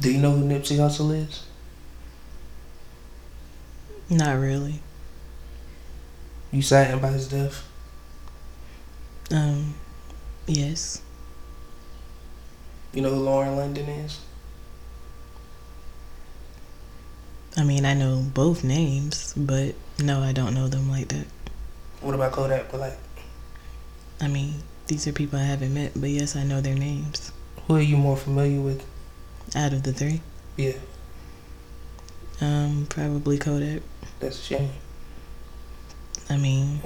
Do you know who Nipsey Hussle is? Not really. You saddened by his death? Um, yes. You know who Lauren London is? I mean, I know both names, but no, I don't know them like that. What about Kodak Black? I mean, these are people I haven't met, but yes, I know their names. Who are you more familiar with? Out of the three, Yeah, um, probably Kodak. that's a shame. I mean,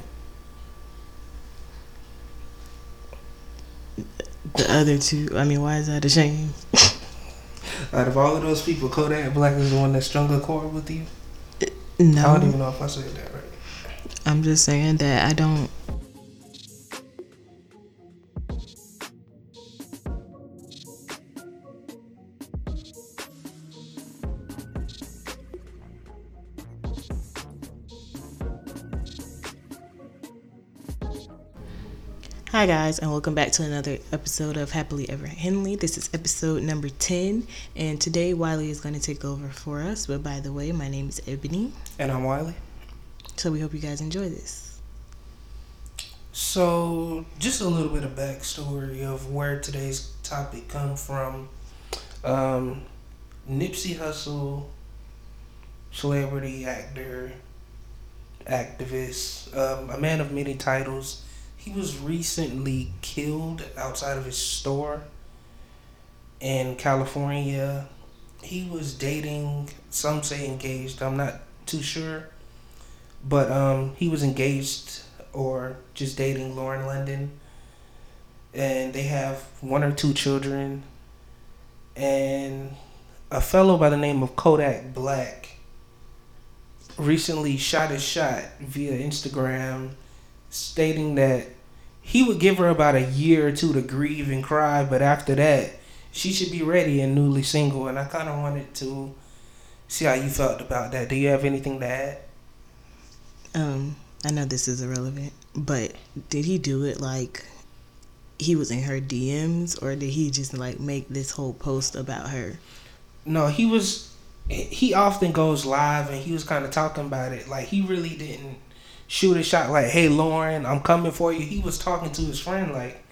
the other two. I mean, why is that a shame? Out of all of those people, Kodak Black is the one that strung a chord with you. No, I don't even know if I said that right. I'm just saying that I don't. Hi, guys, and welcome back to another episode of Happily Ever Henley. This is episode number 10, and today Wiley is going to take over for us. But by the way, my name is Ebony, And I'm Wiley. so we hope you guys enjoy this. So, just a little bit of backstory of where today's topic come from. Um, Nipsey Hussle, celebrity actor, activist, um, a man of many titles. He was recently killed outside of his store in California. He was dating, some say engaged, I'm not too sure. But um, he was engaged or just dating Lauren London. And they have one or two children. And a fellow by the name of Kodak Black recently shot his shot via Instagram stating that he would give her about a year or two to grieve and cry, but after that, she should be ready and newly single. And I kind of wanted to see how you felt about that. Do you have anything to add? Um, I know this is irrelevant, but did he do it like he was in her DMs, or did he just like make this whole post about her? No, he was. He often goes live, and he was kind of talking about it. Like he really didn't shoot a shot. Like, "Hey, Lauren, I'm coming for you." He was talking to his friend, like,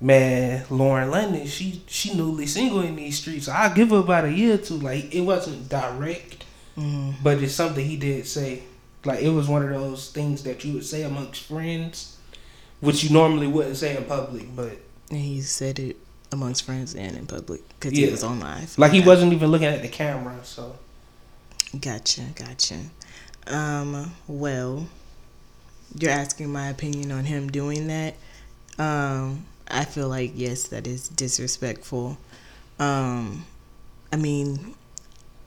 "Man, Lauren London, she she newly single in these streets. I'll give her about a year or two. Like, it wasn't direct, Mm, but it's something he did say. Like, it was one of those things that you would say amongst friends, which you normally wouldn't say in public. But and he said it amongst friends and in public because Yeah. he was on live. like, he wasn't even looking at the camera, so. Gotcha, gotcha. Um, well, you're asking my opinion on him doing that. Um, I feel like yes, that is disrespectful. Um, I mean,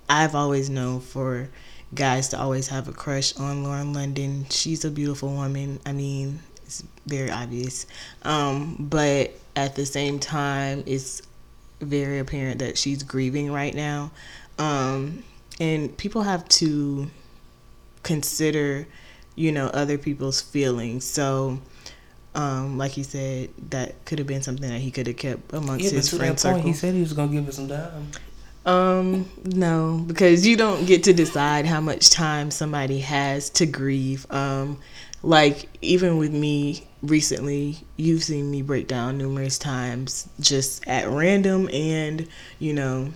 I've always known for guys to always have a crush on Lauren London. She's a beautiful woman. I mean, it's very obvious. Um, but at the same time, it's very apparent that she's grieving right now. Um, and people have to consider, you know, other people's feelings. So, um, like he said, that could have been something that he could have kept amongst Yeah, his friend point, circle. he said he was gonna give it some time. Um, no, because you don't get to decide how much time somebody has to grieve. Um, like even with me recently, you've seen me break down numerous times just at random and, you know,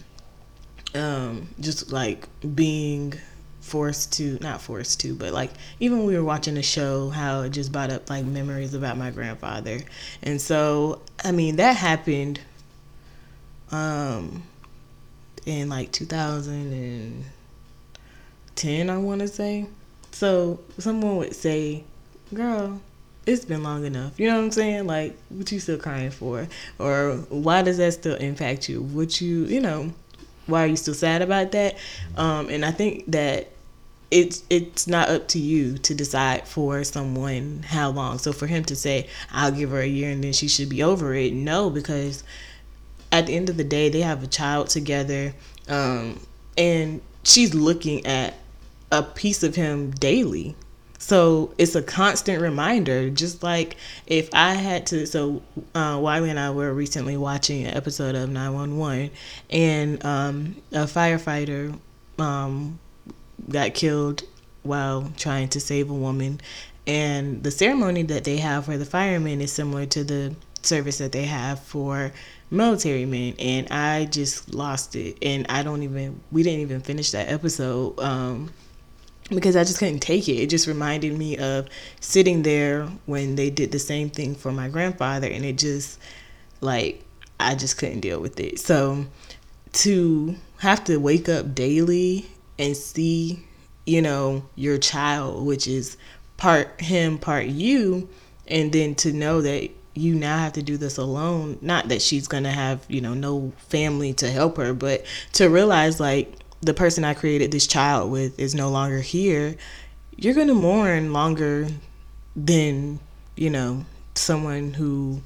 um, just like being forced to not forced to but like even we were watching the show how it just brought up like memories about my grandfather. And so i mean that happened um in like 2010 i want to say. So someone would say girl it's been long enough. You know what i'm saying? Like what you still crying for? Or why does that still impact you? What you you know why are you still sad about that? Um and i think that it's it's not up to you to decide for someone how long so for him to say i'll give her a year and then she should be over it no because at the end of the day, they have a child together, um, and she's looking at a piece of him daily. So it's a constant reminder. Just like if I had to, so uh, Wiley and I were recently watching an episode of 911, and um, a firefighter um, got killed while trying to save a woman. And the ceremony that they have for the firemen is similar to the service that they have for military men and i just lost it and i don't even we didn't even finish that episode um because I just couldn't take it. It just reminded me of sitting there when they did the same thing for my grandfather, and it just like I just couldn't deal with it. So to have to wake up daily and see, you know, your child, which is part him, part you, and then to know that you now have to do this alone. Not that she's gonna have, you know, no family to help her, but to realize like the person I created this child with is no longer here, you're going to mourn longer than, you know, someone who,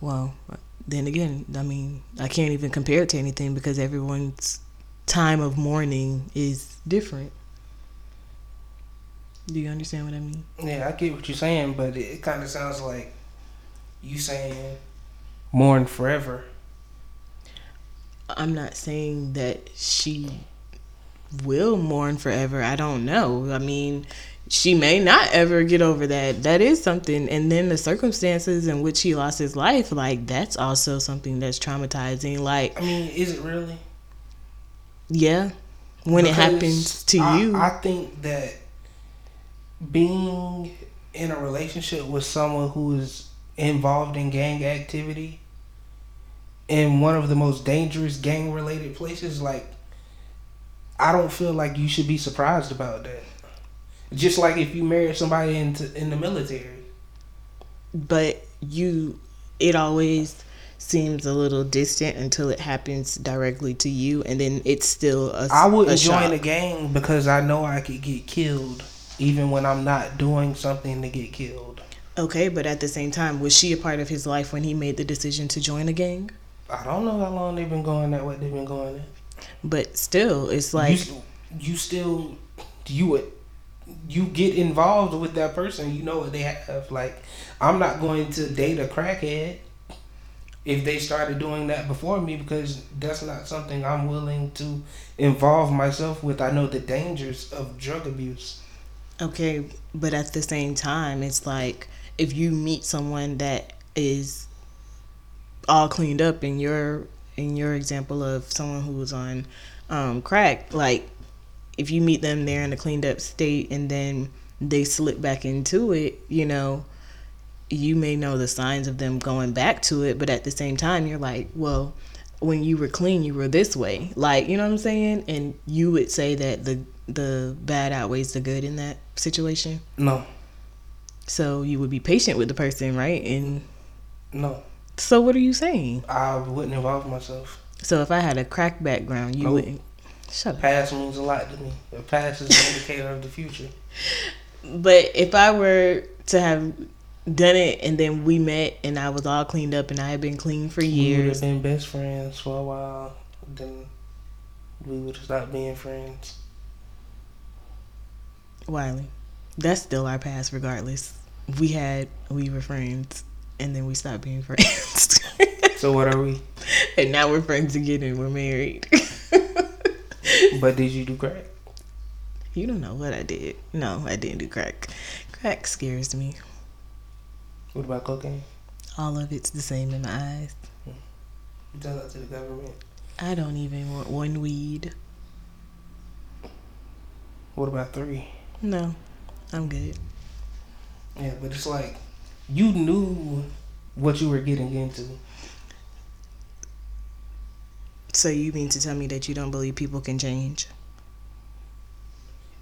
well, then again, I mean, I can't even compare it to anything because everyone's time of mourning is different. Do you understand what I mean? Yeah, I get what you're saying, but it, kind of sounds like you saying mourn forever. I'm not saying that she will mourn forever. I don't know. I mean, she may not ever get over that. That is something. And then the circumstances in which he lost his life, like that's also something that's traumatizing. Like, I mean, is it really? Yeah. When because it happens to I, you. I think that being in a relationship with someone who is involved in gang activity in one of the most dangerous gang related places, like I don't feel like you should be surprised about that. Just like if you marry somebody into in the military. But you it always seems a little distant until it happens directly to you and then it's still a I wouldn't join a gang because I know I could get killed even when I'm not doing something to get killed. Okay, but at the same time, was she a part of his life when he made the decision to join a gang? I don't know how long they've been going that way. They've been going there. But still, it's like you, you still you would you get involved with that person. You know what they have. Like I'm not going to date a crackhead if they started doing that before me because that's not something I'm willing to involve myself with. I know the dangers of drug abuse. Okay, but at the same time, it's like if you meet someone that is all cleaned up in your in your example of someone who was on um, crack, like if you meet them there in a cleaned up state and then they slip back into it, you know, you may know the signs of them going back to it, but at the same time, you're like, well, when you were clean, you were this way, like you know what I'm saying, and you would say that the the bad outweighs the good in that situation. No. So you would be patient with the person, right? And no. So what are you saying? I wouldn't involve myself. So if I had a crack background, you wouldn't. Shut up. Past means a lot to me. The past is an indicator of the future. But if I were to have done it and then we met and I was all cleaned up and I had been clean for years. We would have been best friends for a while. Then we would have stopped being friends. Wiley, that's still our past regardless. We had we were friends and then we stopped being friends. so what are we? And now we're friends again and we're married. but did you do crack? You don't know what I did. No, I didn't do crack. Crack scares me. What about cocaine? All of it's the same in my eyes. You tell that to the government. I don't even want one weed. What about three? No, I'm good. Yeah, but it's like you knew what you were getting into. So you mean to tell me that you don't believe people can change?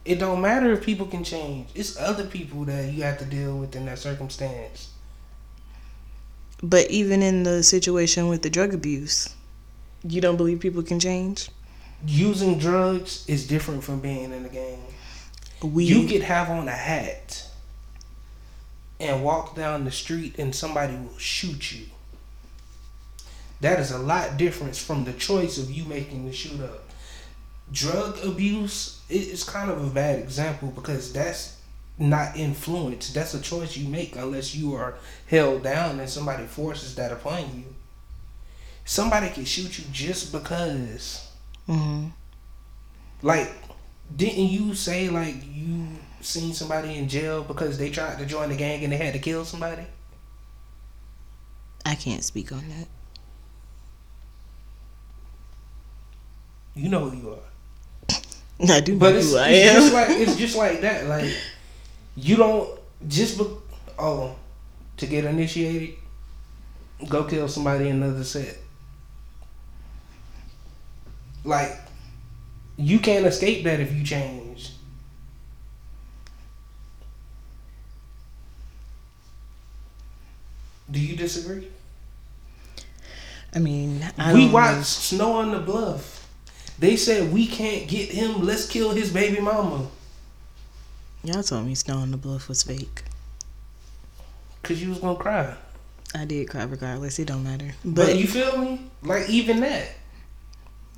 It don't matter if people can change. It's other people that you have to deal with in that circumstance. But even in the situation with the drug abuse, you don't believe people can change? Using drugs is different from being in the game. We you could have on a hat and walk down the street and somebody will shoot you. That is a lot different from the choice of you making the shoot up. Drug abuse is kind of a bad example because that's not influenced. That's a choice you make unless you are held down and somebody forces that upon you. Somebody can shoot you just because. Mm-hmm. Like, didn't you say like you seen somebody in jail because they tried to join the gang and they had to kill somebody? I can't speak on that. You know who you are. I do But it's, it's just like it's just like that. Like you don't just be, oh to get initiated, go kill somebody in another set. Like you can't escape that if you change. Do you disagree? I mean, I we watched know. Snow on the Bluff. They said we can't get him. Let's kill his baby mama. Y'all told me Snow on the Bluff was fake. Cause you was gonna cry. I did cry regardless. It don't matter. But, But, you feel me? Like even that,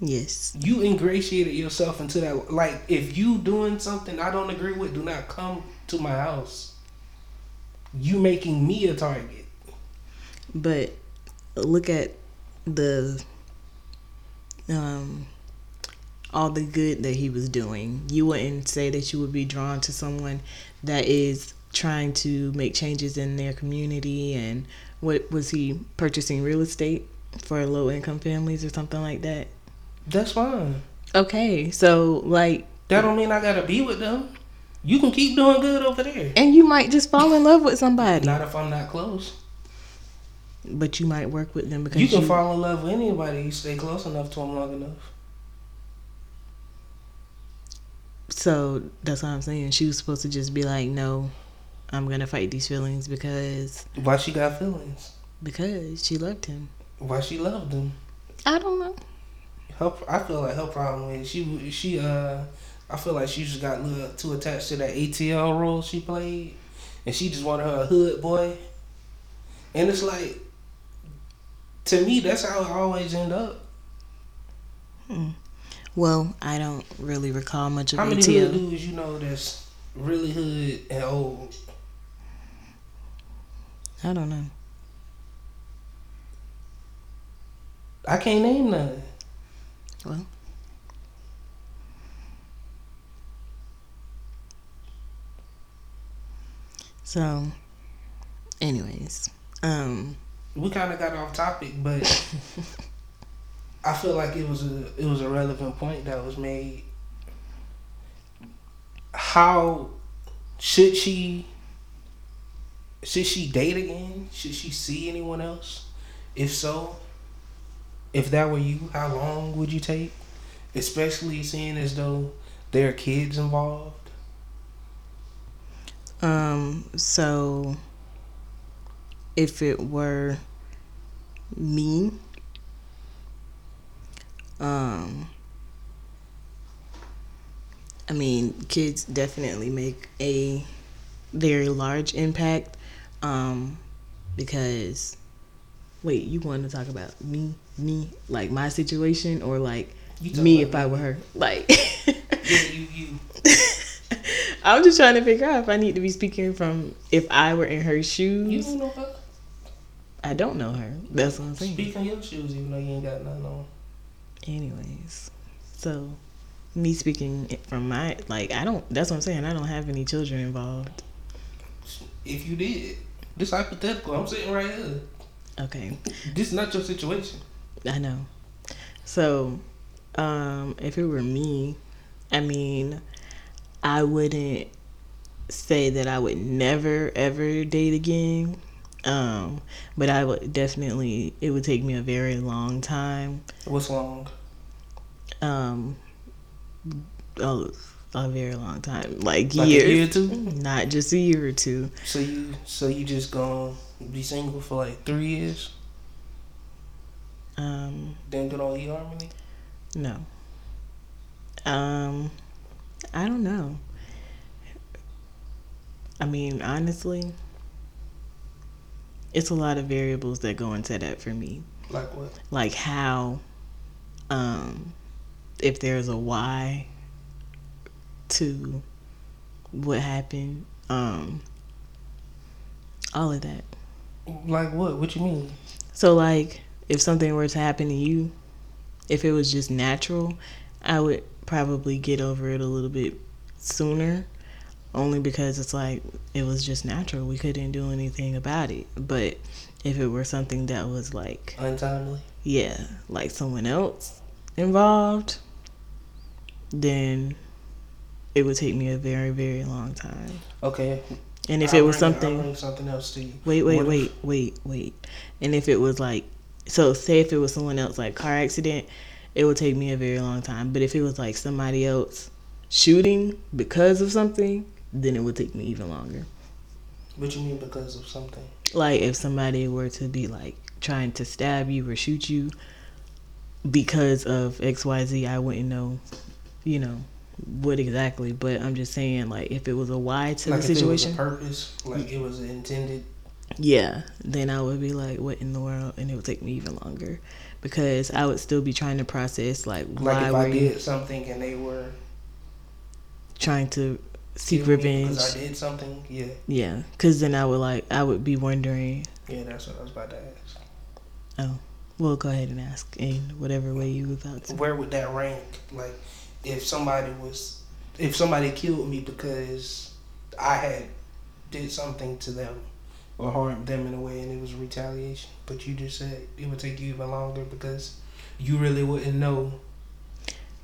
yes, you ingratiated yourself into that. Like if you doing something I don't agree with, do not come to my house. You making me a target. but look at the um all the good that he was doing. You wouldn't say that you would be drawn to someone that is trying to make changes in their community and what was he purchasing real estate for low income families or something like that? That's fine. Okay, so like That don't mean I gotta be with them. You can keep doing good over there. and you might just fall in love with somebody. Not if I'm not close. But you might work with them because You can fall in love with anybody. You stay close enough to them long enough. So that's what I'm saying. She was supposed to just be like, "No, I'm gonna fight these feelings because Why she got feelings? because she loved him." Why she loved him? I don't know. Her, I feel like her problem is she she uh I feel like she just got a little too attached to that ATL role she played, and she just wanted her hood boy. And it's like, to me, that's how it always end up. Well, I don't really recall much of the How many hood dudes you know that's really hood and old? I don't know. I can't name none. Well, so, anyways, um, We kind of got off topic, but I feel like it was a it was a relevant point that was made. How should she should she date again? Should she see anyone else? If so, if that were you, how long would you take? Especially seeing as though there are kids involved. Um, so if it were me, um, I mean, kids definitely make a very large impact. Um, because, wait, you want to talk about me, me, like my situation, or like me if I were her? Like, Yeah, you you. I'm just trying to figure out if I need to be speaking from if I were in her You shoes. don't know her. I don't know her. That's what I'm saying. Speak on your shoes, even though you ain't got nothing on. Anyways, so me speaking from my like I don't. That's what I'm saying. I don't have any children involved. If you did, this hypothetical. I'm sitting right here. Okay, This is not your situation. I know. So, um, if it were me, I mean, I wouldn't say that I would never ever date again. Um, but I would definitely. It would take me a very long time. What's long? Um, a, a very long time, like, Like years. a year or two. Not just a year or two. So you, so you just gonna be single for like three years, Um, then get on eHarmony. no. Um, I don't know. I mean, honestly, it's a lot of variables that go into that for me. Like what? Like how, um, if there's a why to what happened, Um, all of that. Like what? What you mean? So like, if something were to happen to you, if it was just natural, I would probably get over it a little bit sooner. Only because it's like it was just natural. We couldn't do anything about it. But if it were something that was like Untimely. yeah, like someone else involved, then it would take me a very, very long time. Okay. And if I'll it was bring- something something else to you. Wait, wait, What if- wait, wait, wait. And if it was like, so say if it was someone else, like car accident, it would take me a very long time. But if it was like somebody else shooting because of something, then it would take me even longer. What you mean because of something? Like if somebody were to be like trying to stab you or shoot you because of X, Y, Z, I wouldn't know, you know, what exactly. But I'm just saying, like if it was a why to like the if situation. it was a purpose, like it was intended. Yeah, then I would be like, what in the world? And it would take me even longer because I would still be trying to process, like, Like why if were I did something and they were trying to seek revenge? because I did something. Yeah, Yeah, because then I would like, I would be wondering, yeah, that's what I was about to ask. oh, well, go ahead and ask in whatever way you were about to. Where would that rank? Like, if somebody was, if somebody killed me because I had did something to them or harmed them in a way, and it was retaliation, but you just said it would take you even longer because you really wouldn't know.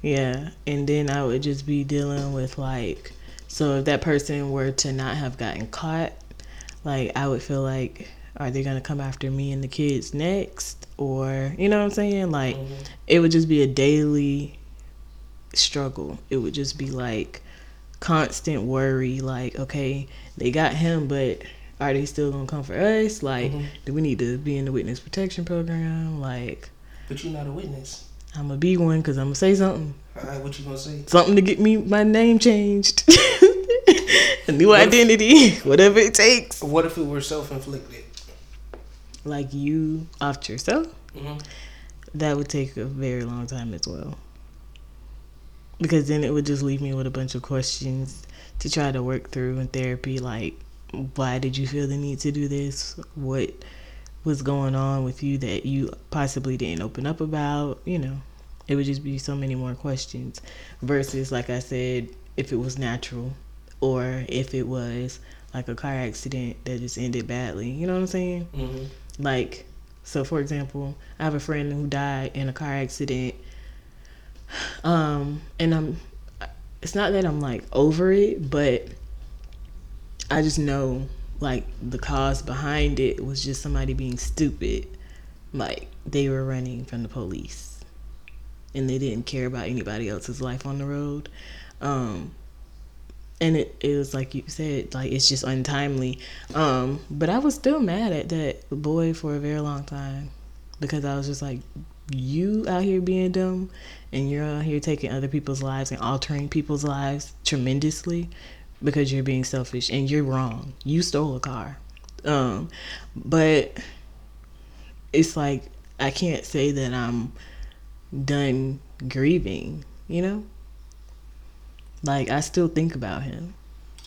Yeah, and then I would just be dealing with like, so if that person were to not have gotten caught, like I would feel like, are they gonna come after me and the kids next, or you know what I'm saying? Like, Mhm. it would just be a daily struggle. It would just be like constant worry. Like, okay, they got him, but are they still gonna come for us? Like, Mhm. do we need to be in the witness protection program? Like, But you're not a witness. I'm gonna be one because I'm gonna say something. All right, what you gonna say? something to get me my name changed. a new What if- identity, whatever it takes. What if it were self-inflicted? Like you off yourself, hmm that would take a very long time as well. Because then it would just leave me with a bunch of questions to try to work through in therapy. Like, why did you feel the need to do this? What was going on with you that you possibly didn't open up about? You know, it would just be so many more questions versus, like I said, if it was natural or if it was like a car accident that just ended badly. You know what I'm saying? hmm Like, so for example, I have a friend who died in a car accident. Um, and I'm, it's not that I'm like over it, but I just know like the cause behind it was just somebody being stupid. Like, they were running from the police and they didn't care about anybody else's life on the road. Um, and it, it was like you said, like it's just untimely. Um, but I was still mad at that boy for a very long time because I was just like, you out here being dumb and you're out here taking other people's lives and altering people's lives tremendously because you're being selfish and you're wrong. You stole a car. Um, but it's like I can't say that I'm done grieving, you know? Like I still think about him.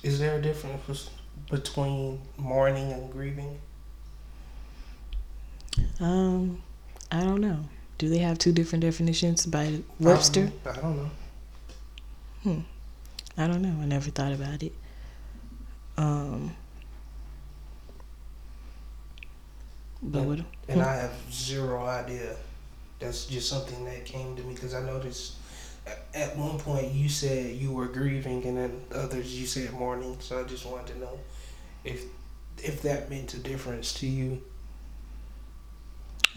Is there a difference between mourning and grieving? Um, I don't know. Do they have two different definitions by Webster? I don't know. Hmm. I don't know. I never thought about it. Um. But what? And I have zero idea. That's just something that came to me because I noticed at one point you said you were grieving, and then others you said mourning. So I just wanted to know if if that meant a difference to you.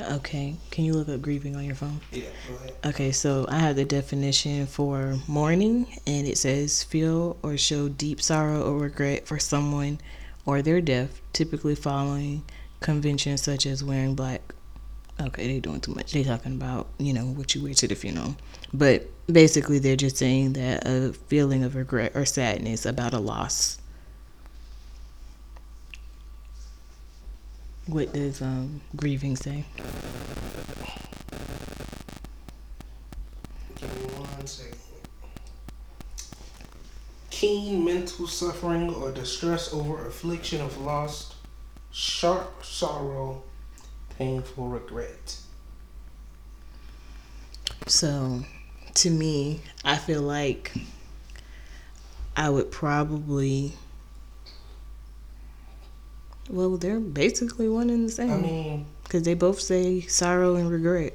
Okay. Can you look up grieving on your phone? Yeah, go ahead. Okay, so I have the definition for mourning, and it says feel or show deep sorrow or regret for someone or their death, typically following conventions such as wearing black. Okay, they doing too much. They talking about you know what you wear to the funeral, but basically they're just saying that a feeling of regret or sadness about a loss. What does um, grieving say? Give me one second. keen mental suffering or distress over affliction of loss, sharp sorrow, painful regret. So, to me, I feel like I would probably. Well, they're basically one and the same. I mean, because they both say sorrow and regret.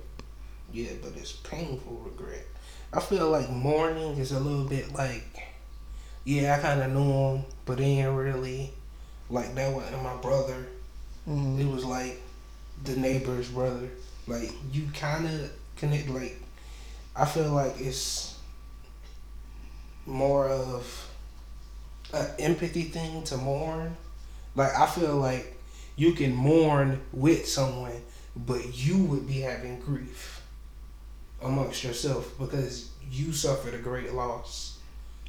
Yeah, but it's painful regret. I feel like mourning is a little bit like, yeah, I kind of knew him, but he ain't really like that wasn't my brother. Mm-hmm. It was like the neighbor's brother. Like you kind of connect. Like I feel like it's more of an empathy thing to mourn. Like I feel like you can mourn with someone, but you would be having grief amongst yourself because you suffered a great loss.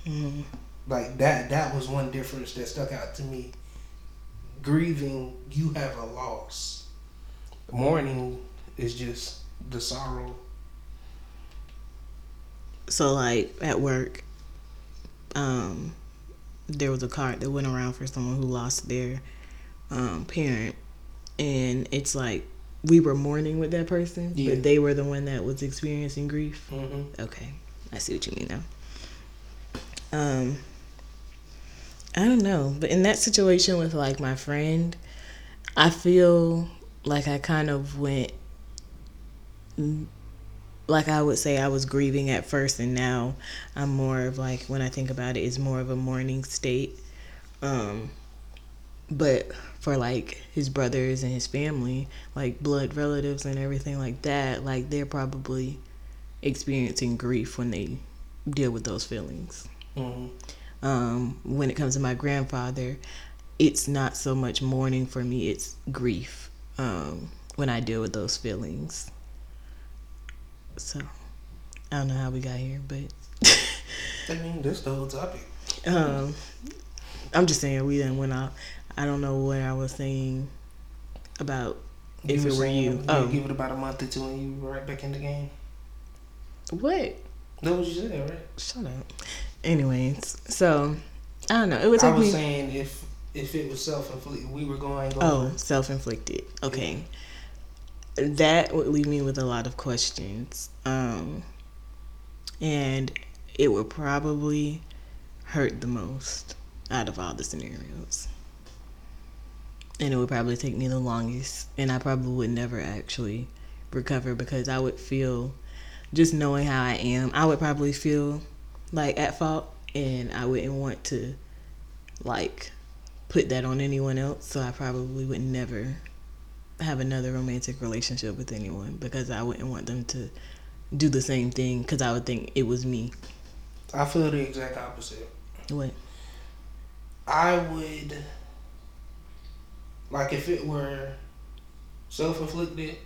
Mm-hmm. Like that that was one difference that stuck out to me. Grieving, you have a loss. Mourning is just the sorrow. So like at work, um, there was a card that went around for someone who lost their um, parent, and it's like we were mourning with that person, yeah. but they were the one that was experiencing grief. Mm-hmm. Okay, I see what you mean now. Um, I don't know, but in that situation with like my friend, I feel like I kind of went like I would say I was grieving at first and now I'm more of like when I think about it it's more of a mourning state. Um but for like his brothers and his family, like blood relatives and everything like that, like they're probably experiencing grief when they deal with those feelings. Mm-hmm. Um, when it comes to my grandfather, it's not so much mourning for me; it's grief um, when I deal with those feelings. So, I don't know how we got here, but I mean, this the whole topic. Um, I'm just saying we then went out. I don't know what I was saying about you if it were you. Oh, give it about a month or two, and you were right back in the game. What? That was you said, right? Shut up. Anyways, so I don't know. It would take I was me... saying if if it was self inflicted, we were going. Over. Oh, self inflicted. Okay. Yeah. That would leave me with a lot of questions. Um, and it would probably hurt the most out of all the scenarios and it would probably take me the longest and i probably would never actually recover because i would feel just knowing how i am i would probably feel like at fault and i wouldn't want to like put that on anyone else so i probably would never have another romantic relationship with anyone because i wouldn't want them to do the same thing because i would think it was me i feel the exact opposite what i would like if it were self inflicted,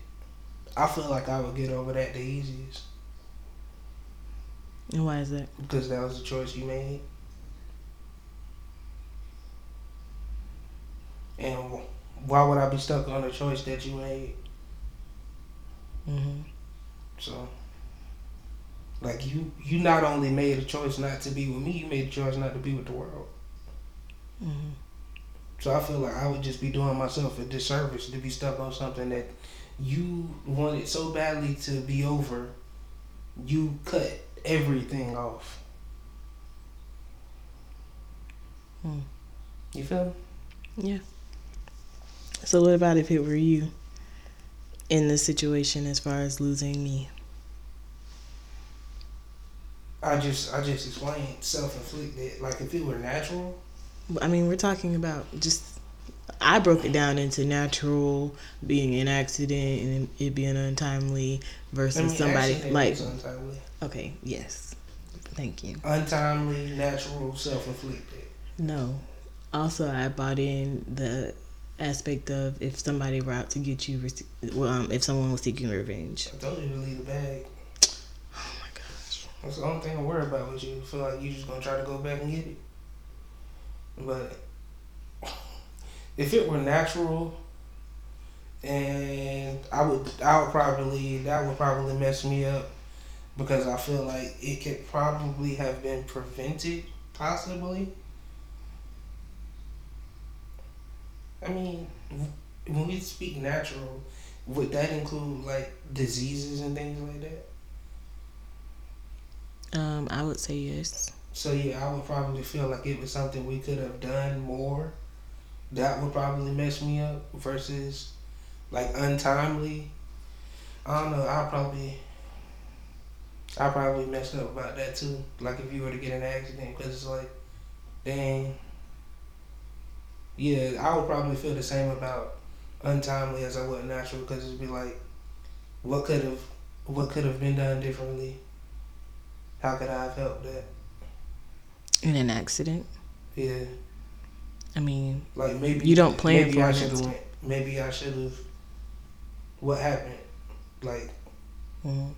I feel like I would get over that the easiest. And why is that? Because that was the choice you made. And why would I be stuck on a choice that you made? Mm-hmm. So, like you, you not only made a choice not to be with me, you made a choice not to be with the world. Mm-hmm. So I feel like I would just be doing myself a disservice to be stuck on something that you wanted so badly to be over. You cut everything off. Hmm. You feel me? Yeah. So what about if it were you in this situation as far as losing me? I just I just explained self inflicted. Like if it were natural, I mean, we're talking about just. I broke it down into natural being an accident and it being untimely versus I mean, somebody like. Okay. Yes. Thank you. Untimely, natural, self-inflicted. No. Also, I bought in the aspect of if somebody were out to get you, well, um, if someone was seeking revenge. I told you to leave the bag. Oh my gosh. That's the only thing I worry about with you. I feel like you're just gonna try to go back and get it. But if it were natural, and I would, I would probably that would probably mess me up because I feel like it could probably have been prevented Possibly. I mean, when we speak natural, would that include like diseases and things like that? Um, I would say yes. So yeah, I would probably feel like it was something we could have done more. That would probably mess me up versus like untimely. I don't know. I probably, I probably messed up about that too. Like if you were to get an accident, because it's like, dang. Yeah, I would probably feel the same about untimely as I would natural, because it'd be like, what could have, what could have been done differently? How could I have helped that? In an accident. Yeah. I mean, like maybe you don't plan maybe for I should have Maybe I should have. What happened? Like, mm-hmm.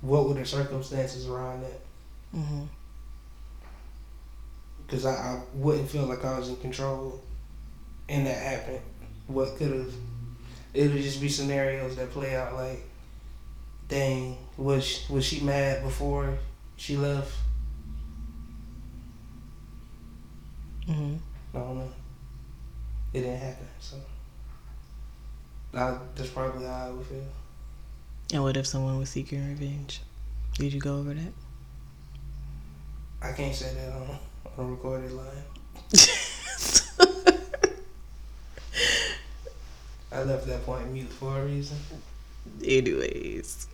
what were the circumstances around that? Mm-hmm. Because I, I wouldn't feel like I was in control, and that happened. What could have? It would just be scenarios that play out like, dang, was she, was she mad before she left? Mm-hmm. I don't know. It didn't happen, so I, that's probably how I would feel. And what if someone was seeking revenge? Did you go over that? I can't say that on, recorded line. I left that point mute for a reason. Anyways.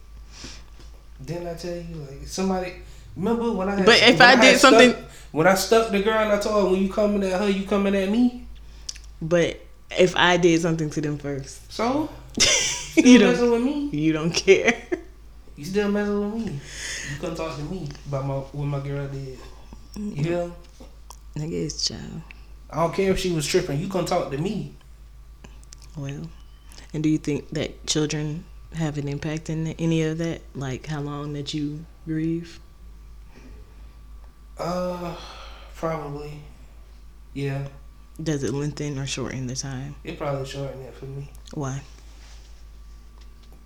Didn't I tell you like somebody remember when I had, But if I, I did something stuck, when I stuck the girl and I told her when you coming at her, you coming at me? But if I did something to them first. So? you don't, messing with me? You don't care. You still messing with me. You come talk to me about my what my girl did. You hear? Nigga, it's child. I don't care if she was tripping. You come talk to me. Well, and do you think that children have an impact in any of that? Like how long that you grieve? Uh, probably. Yeah. Does it lengthen or shorten the time? It probably shorten it for me. Why?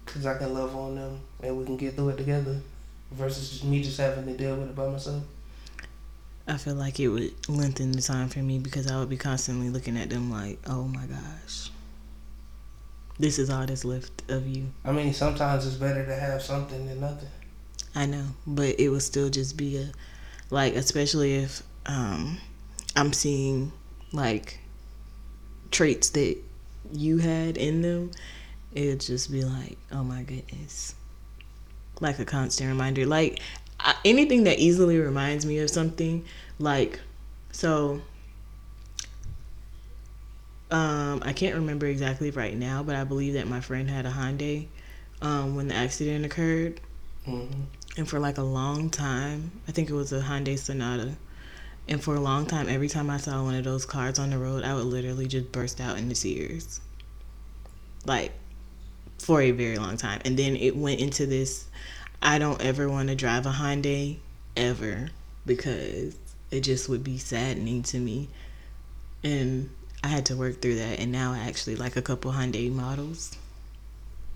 Cause I can love on them and we can get through it together, versus me just having to deal with it by myself. I feel like it would lengthen the time for me because I would be constantly looking at them like, oh my gosh, this is all that's left of you. I mean, sometimes it's better to have something than nothing. I know, but it would still just be a, like, especially if um, I'm seeing like traits that you had in them, it'd just be like, oh my goodness. Like a constant reminder. Like I, anything that easily reminds me of something, like, so. Um, I can't remember exactly right now, but I believe that my friend had a Hyundai um, when the accident occurred. Mm-hmm. And for like a long time, I think it was a Hyundai Sonata and for a long time, every time I saw one of those cars on the road, I would literally just burst out into tears. Like, for a very long time. And then it went into this I don't ever want to drive a Hyundai ever because it just would be saddening to me. And I had to work through that. And now I actually like a couple Hyundai models.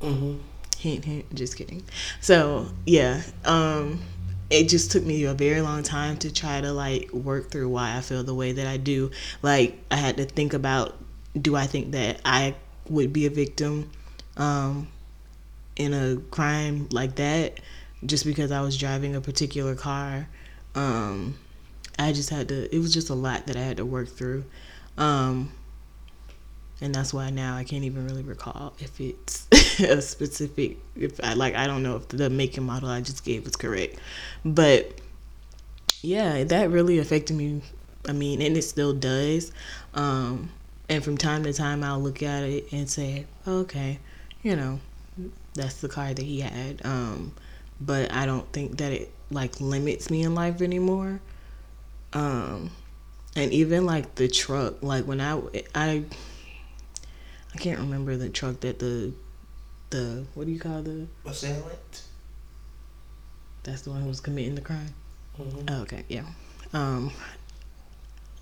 Mm-hmm. Hint, hint. Just kidding. So, yeah. Um, it just took me a very long time to try to like work through why I feel the way that I do. Like I had to think about do I think that I would be a victim um, in a crime like that just because I was driving a particular car. Um, I just had to it was just a lot that I had to work through. Um, and that's why now I can't even really recall if it's a specific if I like I don't know if the make and model I just gave was correct. But yeah, that really affected me. I mean, and it still does. Um, and from time to time I'll look at it and say, okay, you know, that's the car that he had. Um, but I don't think that it like limits me in life anymore. Um, and even like the truck, like when I I I can't remember the truck that the the what do you call the assailant? That's the one who was committing the crime. Mm-hmm. Oh, okay, yeah. Um,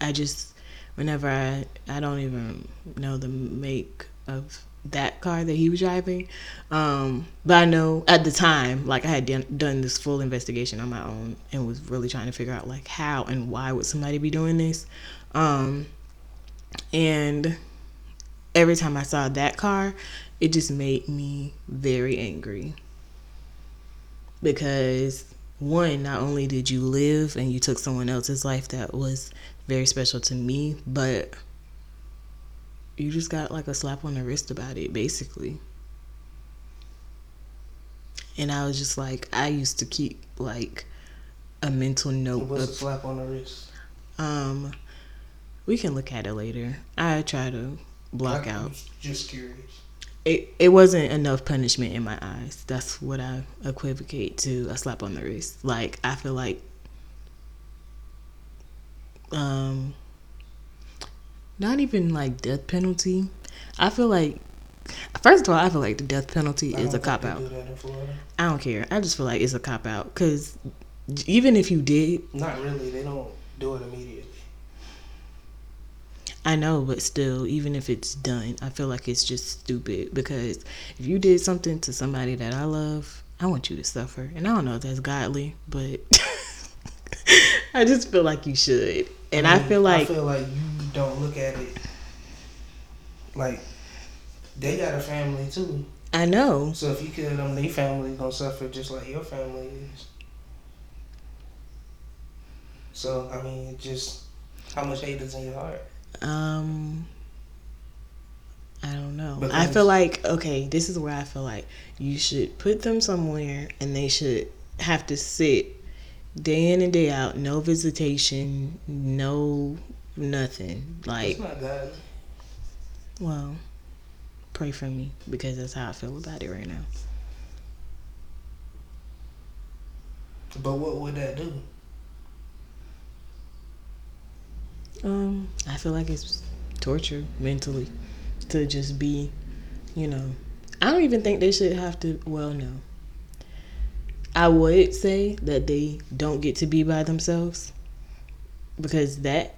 I just whenever I I don't even know the make of that car that he was driving. Um, but I know at the time, like I had done, done this full investigation on my own and was really trying to figure out like how and why would somebody be doing this. Um, and every time I saw that car, it just made me very angry because one, not only did you live and you took someone else's life that was very special to me, but you just got like a slap on the wrist about it, basically. And I was just like, I used to keep like a mental note. What's a slap on the wrist? Um, we can look at it later. I try to block I'm out. Just curious. It it wasn't enough punishment in my eyes. That's what I equivocate to a slap on the wrist. Like I feel like um not even like death penalty. I feel like first of all, I feel like the death penalty I is a cop out. Do that in Florida. I don't care. I just feel like it's a cop out because even if you did, Not really. They don't do it immediately. I know, but still, even if it's done, I feel like it's just stupid because if you did something to somebody that I love, I want you to suffer. And I don't know if that's godly, but I just feel like you should. And I, mean, feel like I feel like you don't look at it like they got a family too. I know. So if you kill them, their family gonna suffer just like your family is. So I mean, just how much hate is in your heart? Um I don't know. I feel like okay, this is where I feel like you should put them somewhere and they should have to sit day in and day out, no visitation, no nothing. Like It's not God. Well, pray for me because that's how I feel about it right now. But what would that do? Um, I feel like it's torture mentally to just be, you know. I don't even think they should have to. Well, no. I would say that they don't get to be by themselves because that,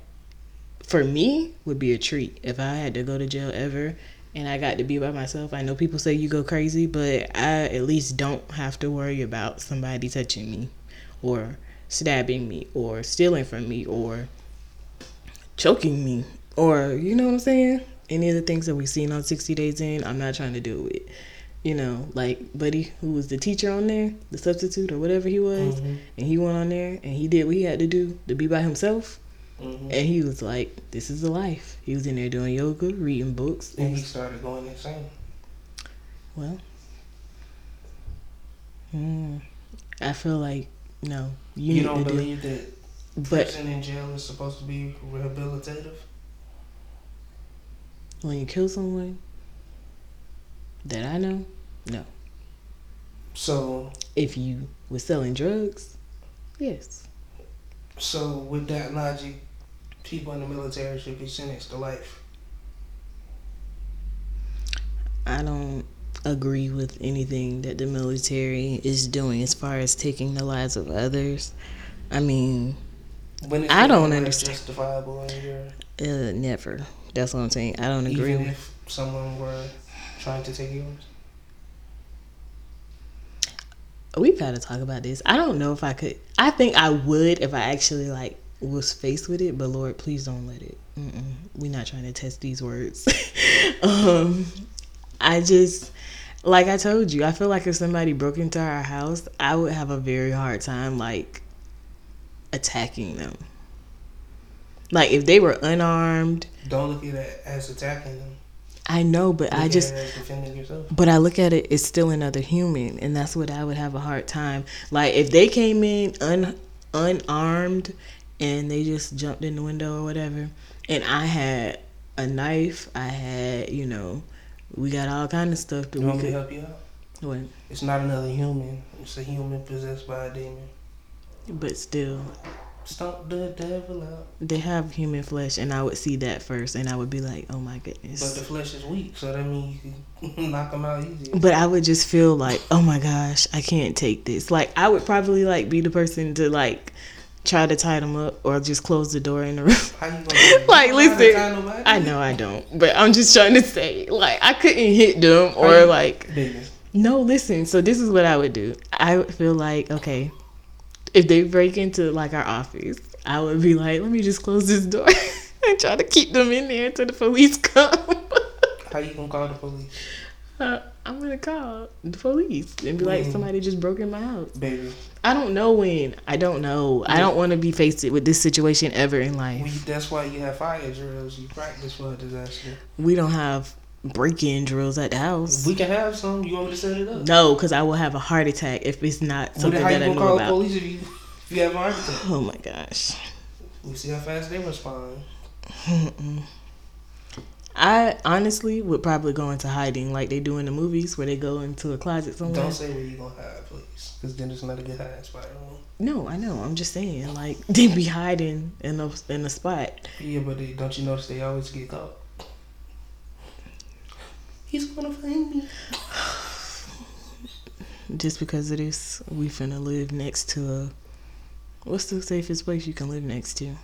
for me, would be a treat if I had to go to jail ever and I got to be by myself. I know people say you go crazy, but I at least don't have to worry about somebody touching me or stabbing me or stealing from me or choking me or you know what I'm saying? Any of the things that we've seen on 60 Days In, I'm not trying to do it. You know, like Buddy, who was the teacher on there, the substitute or whatever he was, Mhm. and he went on there and he did what he had to do to be by himself. Mhm. And he was like, "This is the life." He was in there doing yoga, reading books. And he started going insane. Well, mm, I feel like no, you, You, don't to do. believe that But prison and jail is supposed to be rehabilitative? when you kill someone that I know, no. So, If you were selling drugs, yes. So with that logic, people in the military should be sentenced to life. I don't agree with anything that the military is doing as far as taking the lives of others. I mean, I don't understand. justifiable in your uh, never. That's what I'm saying. I don't agree even with. if someone were trying to take yours? We've had to talk about this. I don't know if I could. I think I would if I actually like was faced with it. But Lord, please don't let it. Mm-mm. We're not trying to test these words. um, I just, like I told you, I feel like if somebody broke into our house, I would have a very hard time like attacking them. Like if they were unarmed, Don't look at it as attacking them. I know, but Look I just it as defending yourself. But I look at it, it's still another human, and that's what I would have a hard time. Like if they came in un unarmed and they just jumped in the window or whatever, and I had a knife, I had you know, we got all kind of stuff that You we want to could. help you out? What? It's not another human. It's a human possessed by a demon. But still, Stomp the devil out. they have human flesh, and I would see that first, and I would be like, oh my goodness!" But the flesh is weak, so that means you can knock them out easier. But I would just feel like, oh my gosh, I can't take this. Like I would probably like be the person to like try to tie them up or just close the door in the room. Like, you don't know how to tie listen. I know I don't, but I'm just trying to say, like, I couldn't hit them or like, no, listen. So this is what I would do. I would feel like, okay, if they break into like our office, I would be like, let me just close this door and try to keep them in there until the police come. how you gonna call the police? Uh, I'm gonna call the police and be like, Mm. somebody just broke in my house. Baby, I don't know when. I don't know. I don't want to be faced with this situation ever in life. we, that's why you have fire drills. You practice for a disaster. We don't have break-in drills at the house. We can have some. You want me to set it up? No, because I will have a heart attack if it's not something you that I know call the about. police if you if you have a heart attack? Oh my gosh. We see how fast they respond. I honestly would probably go into hiding like they do in the movies where they go into a closet somewhere. Don't say where you're gonna hide, please, because then it's not a good hiding spot. No, I know. I'm just saying like they be hiding in a in a spot. Yeah, but they, don't you notice they always get caught? He's gonna find me. Just because of this, we finna live next to a. What's the safest place you can live next to?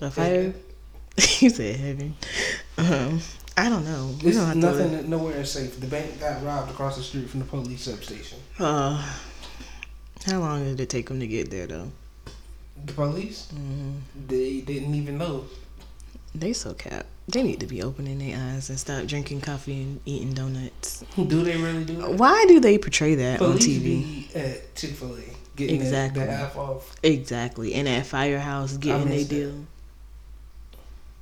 A fire. you said heaven. Um, I don't know. We don't have nothing. to. Nowhere is safe. The bank got robbed across the street from the police substation. Uh, how long did it take them to get there though? The police? hmm They didn't even know. They so cap. They need to be opening their eyes and stop drinking coffee and eating donuts. Do they really do that? Why do they portray that on TV? be at Chick Fil A getting exactly. Half off. Exactly. And at Firehouse getting their deal.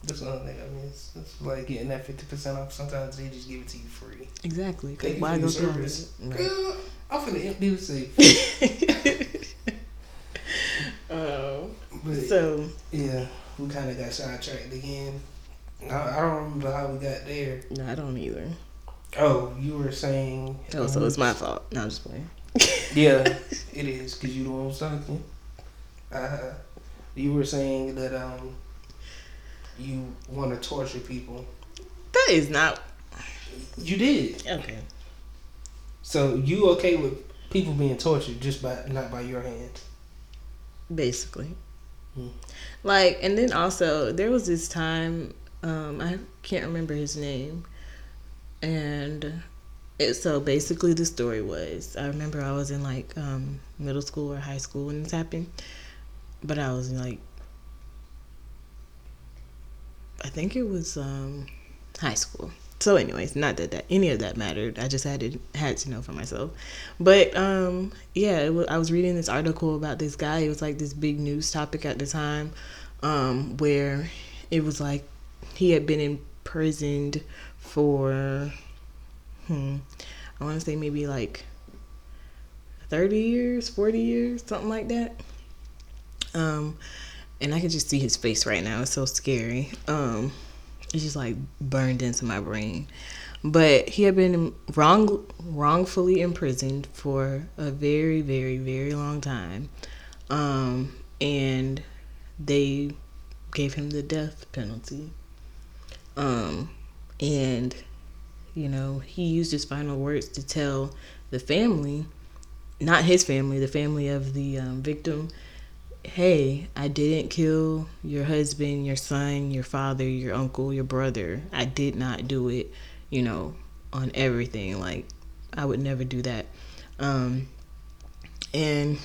That's the only thing I mean. It's, like getting that fifty percent off. Sometimes they just give it to you free. Exactly. 'cause Thank you why for go through? Girl, I'm finna empty the safe. Oh. But um, So yeah, we kind of got sidetracked again. I, I don't remember how we got there. no, I don't either. Oh, you were saying. Oh, so it's my fault. No, I'm just playing. Yeah, it is because you the one who's talking. Uh, you were saying that um, you want to torture people. That is not You did. okay. So you okay with people being tortured just by not by your hand? Basically. Hmm. Like, and then also there was this time, um, I can't remember his name, and it, so basically the story was I remember I was in like um, middle school or high school when this happened, but I was like I think it was um, high school. So, anyways, not that, that any of that mattered. I just had to had to know for myself. But um, yeah, was, I was reading this article about this guy. It was like this big news topic at the time, um, where it was like he had been imprisoned for, hmm, I want to say maybe like thirty years, forty years, something like that. Um, and I can just see his face right now. It's so scary. Um, it's just like burned into my brain. But he had been wrong, wrongfully imprisoned for a very, very, very long time, um, and they gave him the death penalty. Um, and you know he used his final words to tell the family, not his family, the family of the um, victim, hey, I didn't kill your husband, your son, your father, your uncle, your brother. I did not do it, you know, on everything. Like, I would never do that. Um, and,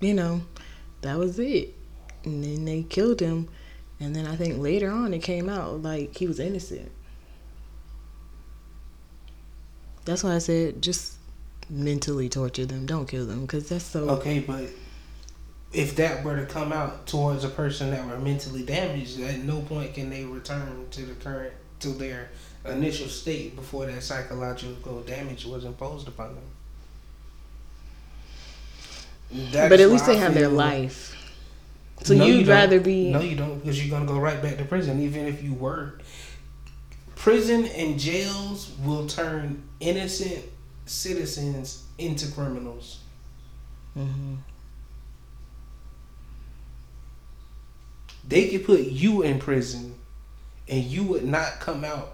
you know, that was it. And then they killed him. And then I think later on it came out like he was innocent. That's why I said just mentally torture them. Don't kill them because that's so. Okay, but if that were to come out towards a person that were mentally damaged, at no point can they return to the current to their initial state before that psychological damage was imposed upon them. That but at least they have their life. So No, you you'd don't. rather be No, you don't, because you're gonna go right back to prison, even if you were. Prison and jails will turn innocent citizens into criminals. Mhm. They could put you in prison, and you would not come out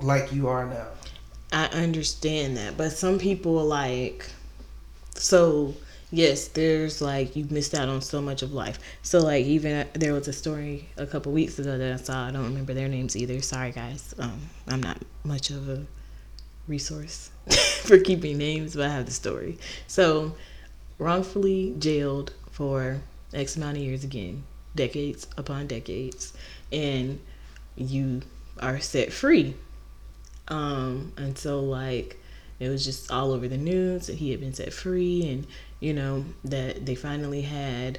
like you are now. I understand that, but some people are like, so yes, there's like you've missed out on so much of life. So like even there was a story a couple weeks ago that I saw. I don't remember their names either. Sorry guys. Um, I'm not much of a resource for keeping names, but I have the story. So wrongfully jailed for X amount of years again, decades upon decades, and you are set free. Um, and so like it was just all over the news that he had been set free and you know that they finally had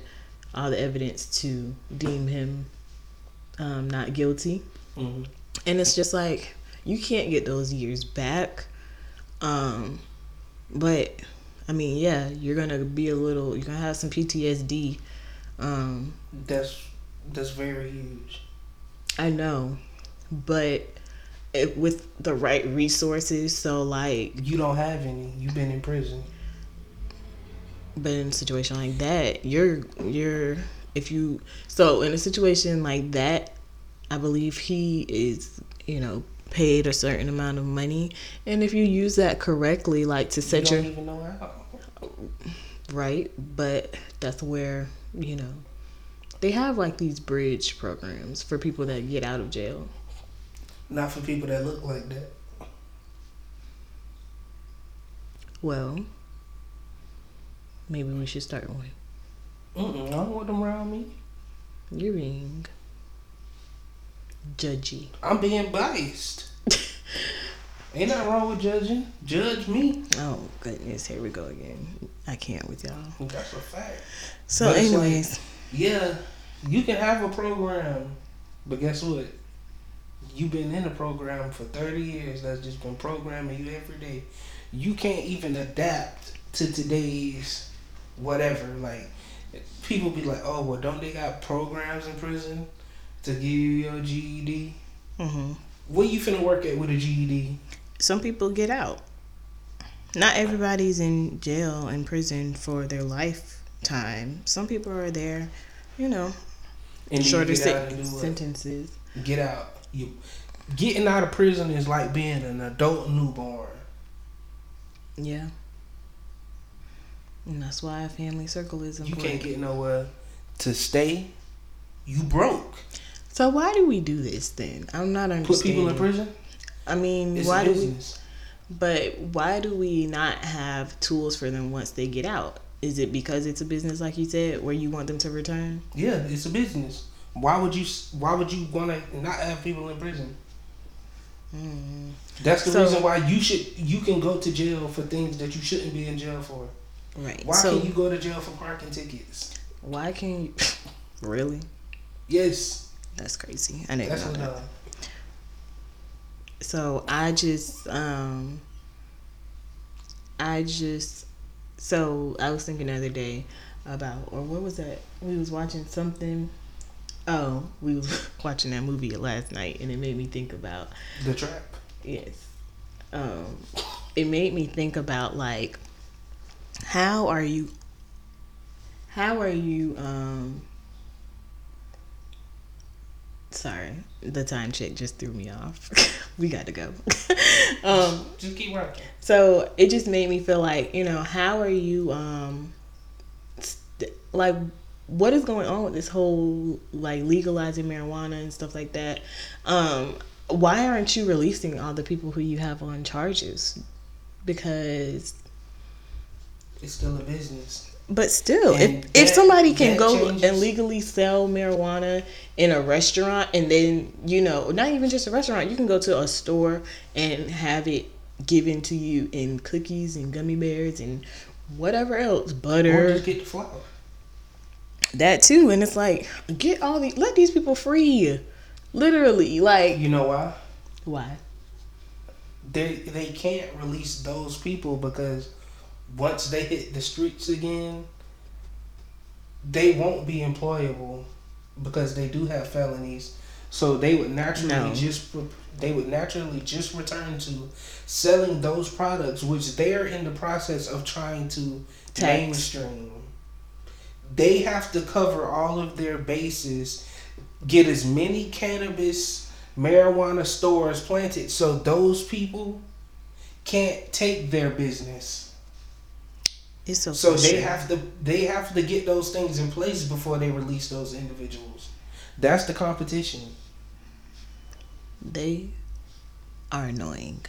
all the evidence to deem him um, not guilty Mm-hmm. and it's just like you can't get those years back um but i mean yeah you're gonna be a little you're gonna have some ptsd um That's that's very huge. i know but it, with the right resources so like You don't have any. You've been in prison. But in a situation like that you're you're if you so in a situation like that i believe he is you know paid a certain amount of money and if you use that correctly like to You set don't your even know how. right but that's where you know they have like these bridge programs for people that get out of jail Not for people that look like that. well maybe we should start one Mm-mm, I don't want them around me. you're being judgy I'm being biased. Ain't nothing wrong with judging. Judge me. oh goodness here we go again i can't with y'all That's a fact. so But it's like- anyways Yeah, you can have a program, but guess what? You've been in a program for 30 years that's just been programming you every day. You can't even adapt to today's whatever. Like, people be like, oh, well, don't they got programs in prison to give you your GED? hmm What you finna work at with a GED? some people get out. Not everybody's in jail and prison for their lifetime. Some people are there, you know, And then shorter get sen- and do what? sentences. Get out. You getting out of prison is like being an adult newborn. Yeah. And that's why a family circle is important. You can't get nowhere to stay. You broke. so why do we do this then? I'm not Put people in prison. I mean, It's why a do we? But why do we not have tools for them once they get out? Is it because it's a business, like you said, where you want them to return? Yeah, it's a business. Why would you? Why would you want to not have people in prison? Mm. That's the So- reason why you should. You can go to jail for things that you shouldn't be in jail for. Right. Why so can you go to jail for parking tickets? why can you? really? Yes, That's crazy. I didn't that's know that. So I just um I just so I was thinking the other day about or what was that? We was watching something oh, we was watching that movie last night and it made me think about the trap. yes. Um it made me think about like how are you? How are you um sorry the time check just threw me off. We got to go. Um Just keep working. so it just made me feel like you know how are you um st- like what is going on with this whole like legalizing marijuana and stuff like that? Um why aren't you releasing all the people who you have on charges? Because It's still a business. but still, And if if somebody can go changes- and legally sell marijuana in a restaurant, and then you know, not even just a restaurant, you can go to a store and have it given to you in cookies and gummy bears and whatever else, butter. Or just get the flour. that too. And it's like, get all the let these people free, literally. Like, You know why? why? They they can't release those people because once they hit the streets again, they won't be employable because they do have felonies. So they would naturally No. just they would naturally just return to selling those products, which they're in the process of trying to Tax. mainstream. They have to cover all of their bases, get as many cannabis marijuana stores planted, so those people can't take their business. It's so. So they have to they have to get those things in place before they release those individuals. That's the competition. They are annoying.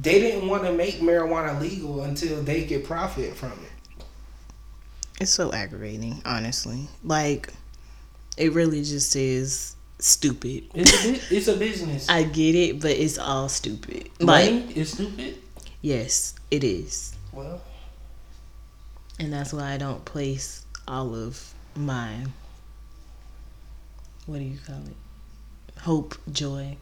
They didn't want to make marijuana legal until they could profit from it. It's so aggravating, honestly. Like, it really just is stupid. It's a, bu- it's a business. I get it, but it's all stupid. Like, Money is stupid. yes, it is. Well, And that's why I don't place all of my, what do you call it? Hope, joy.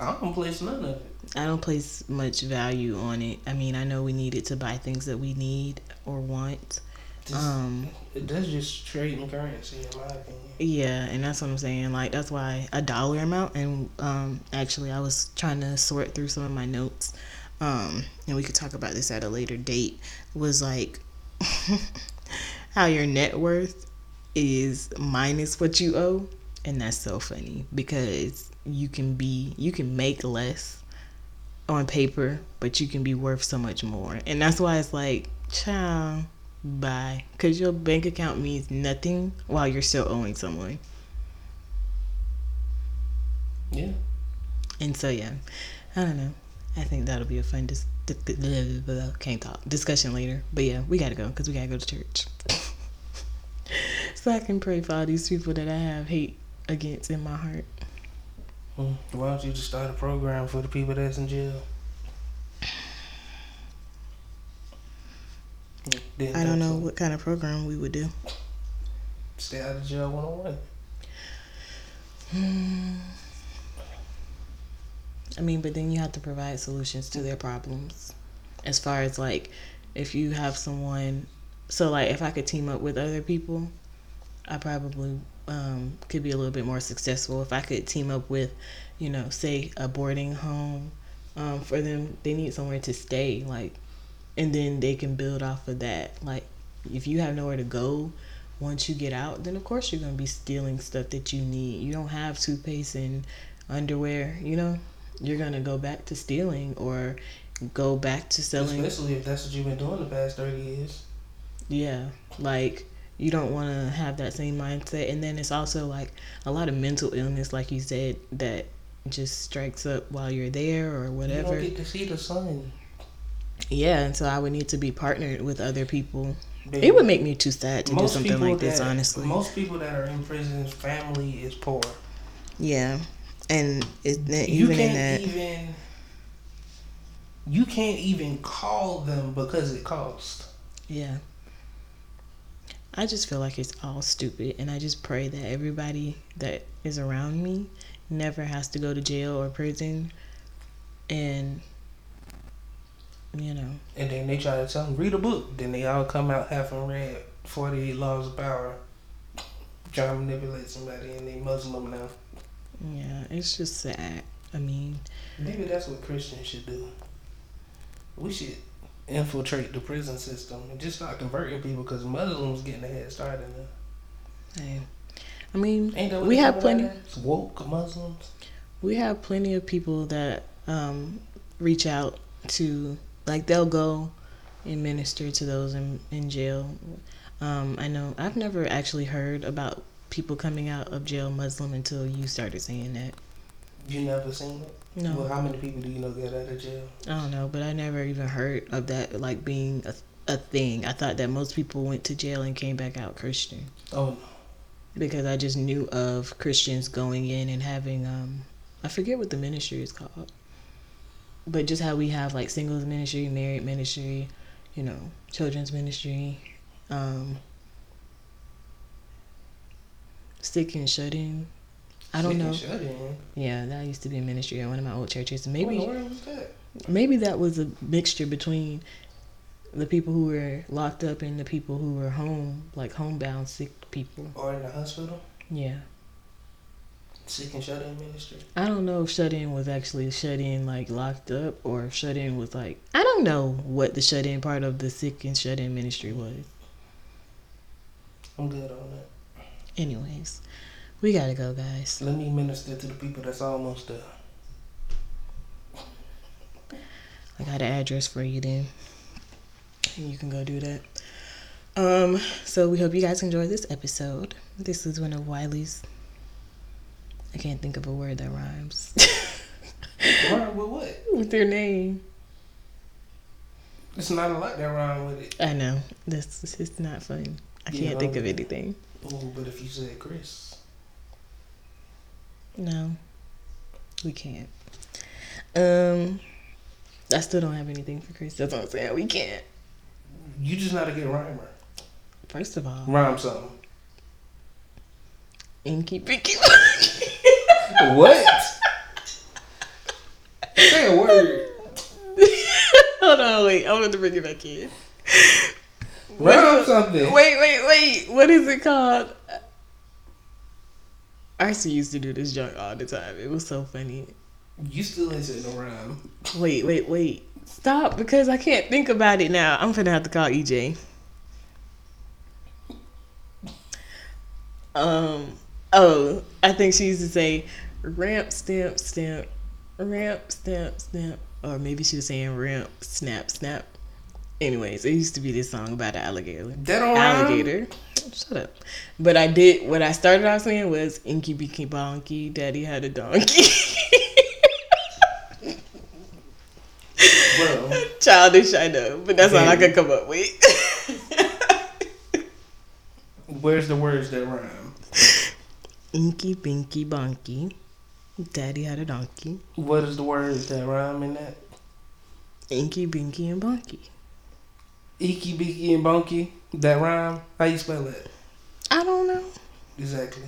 I don't place none of it. I don't place much value on it. I mean, I know we need it to buy things that we need or want. Just, Um, that's just trading currency, in my opinion. Yeah, and that's what I'm saying. Like that's why a dollar amount. And um, actually, I was trying to sort through some of my notes, um, and we could talk about this at a later date. Was like how your net worth is minus what you owe, and that's so funny because you can be you can make less on paper, but you can be worth so much more, and that's why it's like, child Bye. Because your bank account means nothing while you're still owing someone. Yeah. And so, yeah, I don't know. I think that'll be a fun dis- can't talk discussion later. But yeah, we gotta go because we gotta go to church. so I can pray for all these people that I have hate against in my heart. Hmm. Why don't you just start a program for the people that's in jail? Didn't I don't know what kind of program we would do. Stay out of jail 101. I mean, but then you have to provide solutions to their problems. As far as like, if you have someone, so like if I could team up with other people, I probably um, could be a little bit more successful. If I could team up with, you know, say a boarding home um, for them, they need somewhere to stay, like, and then they can build off of that. Like, if you have nowhere to go once you get out, then of course you're gonna be stealing stuff that you need. You don't have toothpaste and underwear, you know you're gonna go back to stealing or go back to selling. Especially if that's what you've been doing the past 30 years. Yeah, like you don't want to have that same mindset. And then it's also like a lot of mental illness, like you said, that just strikes up while you're there or You whatever. don't get to see the sun. Yeah, and so I would need to be partnered with other people. Baby. It would make me too sad to do something like this, that- honestly. Most people that are in prison's family is poor. yeah, and it, you even can't that, even you can't even call them because it costs. Yeah. I just feel like it's all stupid, and I just pray that everybody that is around me never has to go to jail or prison. And, you know, And then they try to tell them read a book. Then they all come out having read Forty Eight Laws of Power, trying to manipulate somebody, and they Muslim now. Yeah, it's just sad. I mean, Maybe that's what Christians should do. We should infiltrate the prison system and just start converting people because Muslims getting a head start in there. hey, I mean, Ain't that what we have plenty. about now? It's woke Muslims. We have plenty of people that um, reach out to, like, they'll go and minister to those in, in jail. Um, I know I've never actually heard about people coming out of jail Muslim until you started saying that. You never seen it? No, Well, how many people do you know get out of jail? I don't know, but I never even heard of that like being a, a thing. I thought that most people went to jail and came back out Christian Oh, because I just knew of Christians going in and having um I forget what the ministry is called. But just how we have like singles ministry, married ministry, you know, children's ministry, um stick and shut in. I don't know. and Shut in. Yeah, that used to be a ministry at one of my old churches. Oh, maybe. Maybe that? maybe that was a mixture between the people who were locked up and the people who were home, like homebound sick people. Or in the hospital? Yeah. Sick and shut in ministry. I don't know if shut in was actually shut in like locked up or if shut in was like I don't know what the shut in part of the sick and shut in ministry was. I'm good on that. Anyways, we gotta go guys. Let me minister to the people that's almost there. I got an address for you then. And you can go do that. Um, so we hope you guys enjoyed this episode. This is one of Wiley's. I can't think of a word that rhymes Rhyme with what? with your name. It's not a lot that rhyme with it. I know this is not fun. I Yeah, can't think of anything. Oh, but if you said Chris, No, we can't. Um, I still don't have anything for Chris. That's what I'm saying. We can't. you just not a good rhymer. First of all, Rhyme something. Inky Pinky. What? Say a word. Hold on, wait. I want to bring it back in. Rhyme something. Wait, wait, wait. What is it called? Arcee used to do this junk all the time. It was so funny. You still ain't no rhyme. Wait, wait, wait. Stop because I can't think about it now. I'm gonna have to call EJ. Um. Oh, I think she used to say ramp, stamp, stamp, ramp, stamp, stamp, or maybe she was saying ramp, snap, snap. Anyways, it used to be this song about an alligator. That rhyme? Alligator. Shut up. But I did what I started off saying was Inky Binky Bonky, Daddy had a donkey. Bro, Childish, I know, but that's all I could come up with. where's the words that rhyme? Inky Binky Bonky, Daddy had a donkey. What is the words that rhyme in that? Inky Binky and Bonky. Icky, beaky, and bonky. That rhyme? How you spell that? I don't know. Exactly.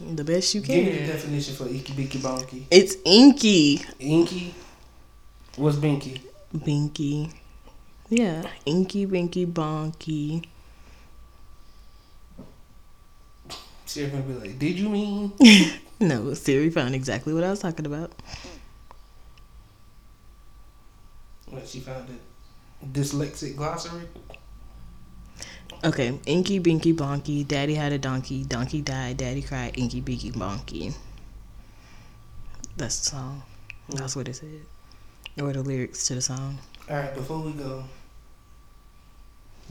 The best you can. Give me the definition for icky, beaky, bonky. It's Inky Inky. What's binky? Binky. Yeah, Inky Binky Bonky. Sarah gonna be like, did you mean? No, Siri found exactly what I was talking about. What she found it. Dyslexic glossary? Okay, Inky Binky Bonky, Daddy had a donkey, donkey died, Daddy cried, Inky Binky Bonky. That's the song. That's what it said. Or the lyrics to the song. Alright, before we go,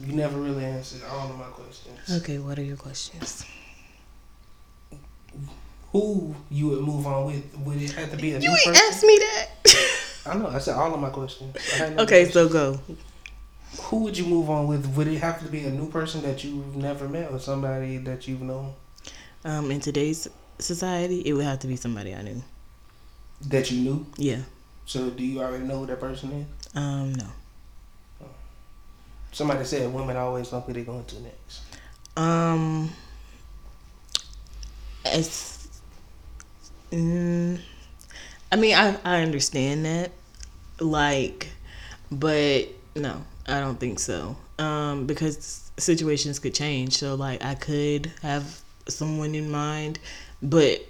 you never really answered all of my questions. Okay, what are your questions? Who you would move on with? Would it have to be a You new ain't person? asked me that. I know, I said all of my questions. No okay, questions. so go. Who would you move on with? Would it have to be a new person that you've never met or somebody that you've known? Um, in today's society, it would have to be somebody I knew. That you knew? Yeah. So do you already know who that person is? Um, no. Somebody said women always know who they're going to next. Um, it's. Mm, I mean, I I understand that, like, but no, I don't think so. Um, because situations could change. So like, I could have someone in mind, but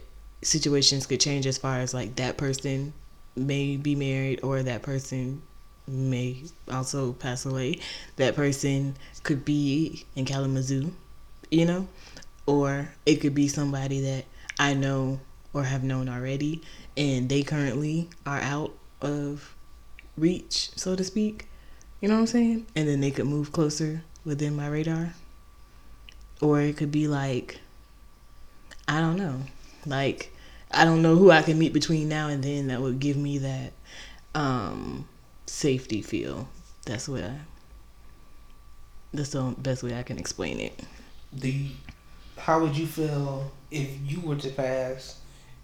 situations could change as far as like that person may be married or that person may also pass away. That person could be in Kalamazoo, you know, or it could be somebody that I know or have known already, and they currently are out of reach, so to speak. You know what I'm saying? And then they could move closer within my radar. Or it could be like, I don't know, like I don't know who I can meet between now and then that would give me that um, safety feel. That's what I. That's the best way I can explain it. The, how would you feel if you were to pass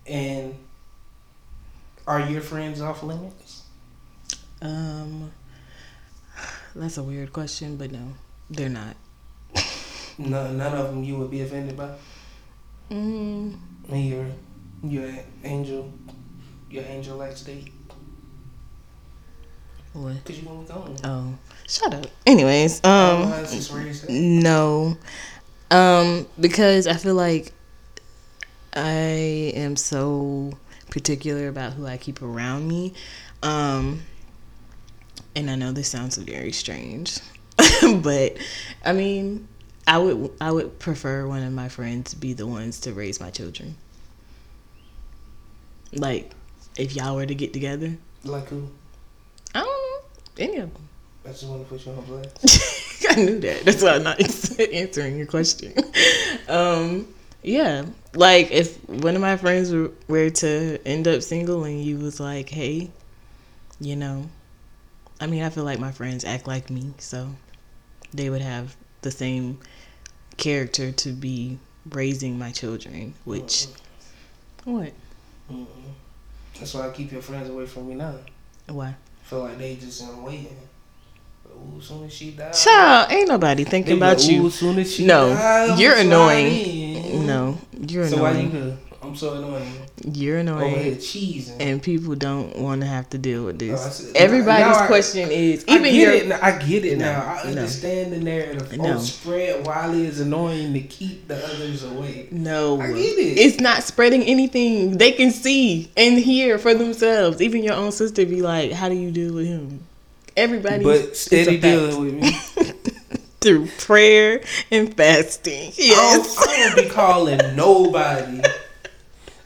and are your friends off limits? Um, that's a weird question, but no, they're not. No, none of them you would be offended by? Mm, And your, your angel, your angel like state? what? Because you want to go. Oh, shut up. Anyways, um, Otherwise, it's raised up. no, um, because I feel like I am so particular about who I keep around me. Um, and I know this sounds very strange, but I mean, I would I would prefer one of my friends be the ones to raise my children. Like, if y'all were to get together, Like who? I don't know any of them. I just want to put you on blast. I knew that. That's why I'm not answering your question. Um, yeah, like if one of my friends were, to end up single and you was like, hey, you know, I mean, I feel like my friends act like me, so they would have the same character to be raising my children. Which, mm what? mm That's why I keep your friends away from me now. Why? I feel like they just in waiting. Ooh, soon as she dies. Child, ain't nobody thinking about you. Soon as she no, die, you're annoying. No, you're so annoying. why you good? I'm so annoying. You're annoying. Over here cheesing. And people don't want to have to deal with this. Oh, Everybody's I- question is I even get your it. Now, I get it No, now. I no. understand the narrative. No. Oh, spread Wiley is annoying to keep the others away. no. I get it. It's not spreading anything. They can see and hear for themselves. Even your own sister be like, "How do you deal with him?" Everybody, But steady dealing with me. through prayer and fasting. Yes. I, don't, I don't be calling nobody.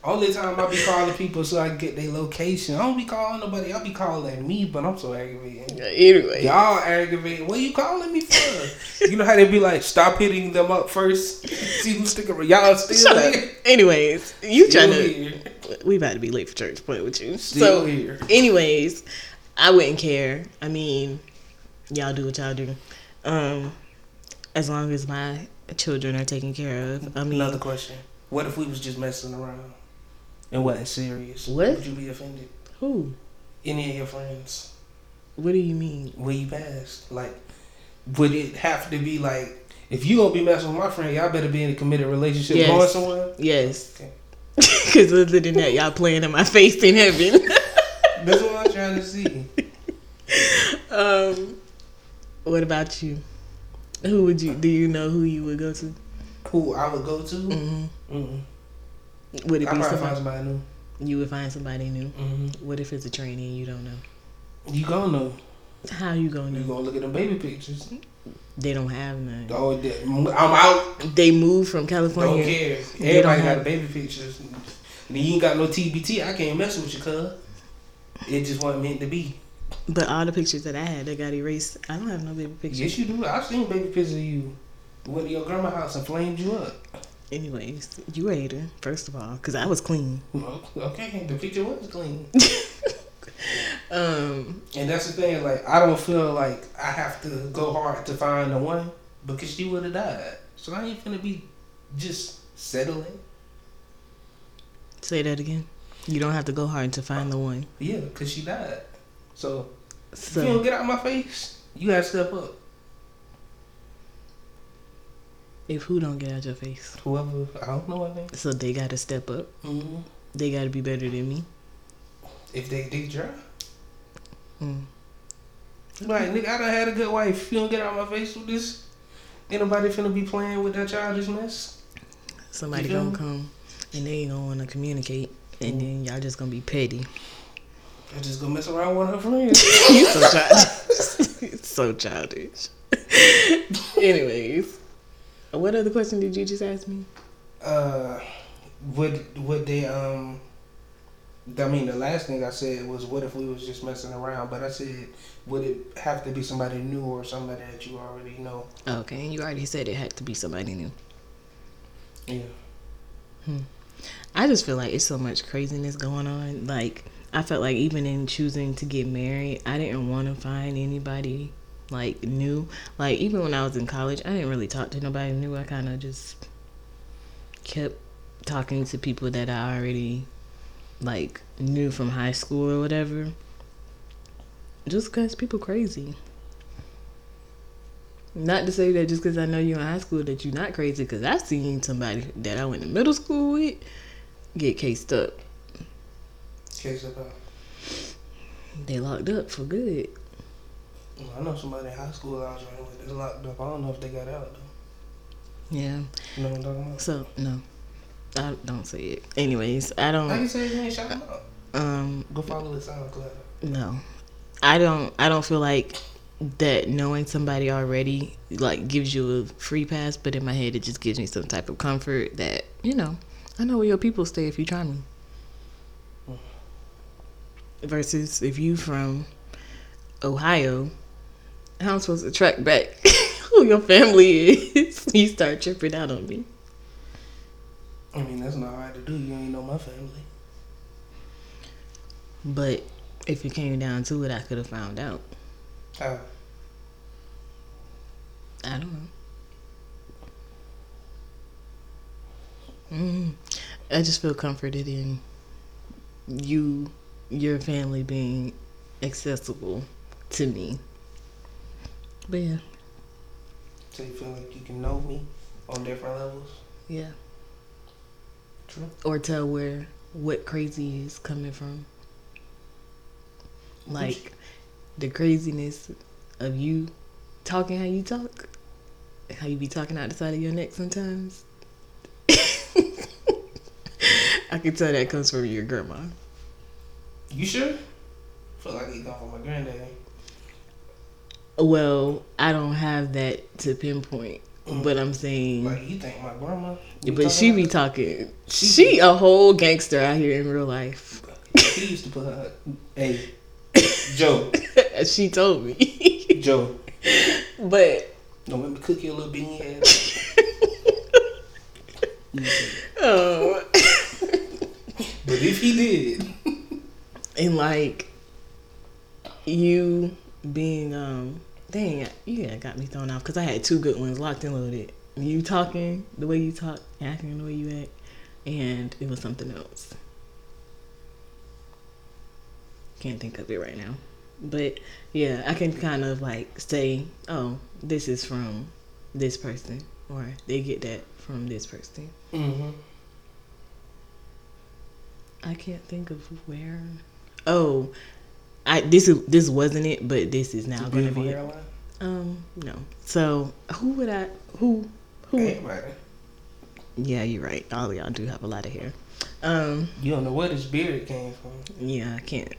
Only time I be calling people so I can get their location. I don't be calling nobody. I be calling me, but I'm so aggravated. Anyway, Y'all aggravated. What you calling me for? you know how they be like, stop hitting them up first. See who's sticking around. Y'all still shut here. Anyways, you Still trying to? here. We about to be late for church. Point with you. Still so, here. anyways, I wouldn't care. I mean, y'all do what y'all do. Um, as long as my children are taken care of. I mean, Another question. What if we was just messing around and wasn't serious? What? Would you be offended? who? Any of your friends? What do you mean? You passed? Like, would it have to be like, if you gonna be messing with my friend, y'all better be in a committed relationship Yes. going somewhere? Yes. Okay. Because other than that, y'all playing in my face in heaven. That's what I'm trying to see. um, what about you? Who would you? Do you know who you would go to? Who I would go to? hmm Mm-mm. Would it I be somebody? find somebody new. You would find somebody new. Mm-hmm. What if it's a trainee you don't know? You gonna know. How you gonna know? You gonna look at them baby pictures. They don't have none. Oh, they- I'm out. They moved from Don't California. don't care. Everybody got have- baby pictures. And you ain't got no TBT. I can't mess with you, cuz. It just wasn't meant to be. But all the pictures that I had, they got erased. I don't have no baby pictures. Yes, you do. I've seen baby pictures of you. Went to your grandma's house and flamed you up. Anyways, you ate hater, first of all, because I was clean. Well, Okay, the picture was clean. Um, And that's the thing, like, I don't feel like I have to go hard to find the one because she would have died. So I ain't finna be just settling. say that again. You don't have to go hard to find the one. Yeah, because she died. So, if you don't get out of my face, you gotta step up. if who don't get out your face, Whoever, I don't know, I think. so they got to step up. Mm-hmm. They got to be better than me. If they dig dry. Mm. Like, nigga, I done had a good wife. If you don't get out of my face with this, ain't nobody finna be playing with that childish mess. Somebody gonna me? come and they ain't gonna want to communicate, and then y'all just gonna be petty. I just gonna mess around with her friends. you so childish. so childish. Anyways, what other question did you just ask me? uh, would would they um? I mean, the last thing I said was, "What if we was just messing around?" But I said, "Would it have to be somebody new or somebody that you already know?" Okay, and you already said it had to be somebody new. Yeah. I just feel like it's so much craziness going on. Like I felt like even in choosing to get married, I didn't want to find anybody like new. Like even when I was in college, I didn't really talk to nobody new. I kind of just kept talking to people that I already like knew from high school or whatever. Just cause people crazy. Not to say that just because I know you in high school that you're not crazy. Because I seen somebody that I went to middle school with get cased up. Case about. They locked up for good. I know somebody in high school I was running with that's locked up. I don't know if they got out though. Yeah. You know what I'm talking about? So no, I don't say it. Anyways, I don't. can say you ain't shout them out. Um, Go follow the SoundCloud. no, I don't. I don't feel like that knowing somebody already like gives you a free pass. But in my head, it just gives me some type of comfort that you know I know where your people stay if you try me. Versus if you from Ohio, how I'm supposed to track back who your family is. you start tripping out on me. I mean, that's not hard to do. You ain't know my family. But if it came down to it, I could have found out. How? I don't know. Mm, I just feel comforted in you, your family being accessible to me. But yeah, So you feel like you can know me on different levels? yeah. True. Or tell where what crazy is coming from. Like the craziness of you talking how you talk, how you be talking out the side of your neck sometimes. I can tell that comes from your grandma. You sure? feel like he come from my granddaddy. Well, I don't have that to pinpoint, mm. but I'm saying, Like you think my grandma? but she be talking. She- She a whole gangster out here in real life. that? He used to put her. Hey, Joe, she told me, Joe, but don't let me cook your little beanie head. oh. But if he did, and like you being um dang you got got me thrown off because i had two good ones locked and loaded. And you talking the way you talk acting the way you act and it was something else. Can't think of it right now. But yeah i can kind of like say oh this is from this person or they get that from this person. Mm-hmm. I can't think of where. Oh, I this is this wasn't it, but this is now going to be it. airline. Um, no. So who would I? Who? Who? Everybody. Yeah, you're right. All of y'all do have a lot of hair. Um, You don't know where this beard came from. yeah, I can't.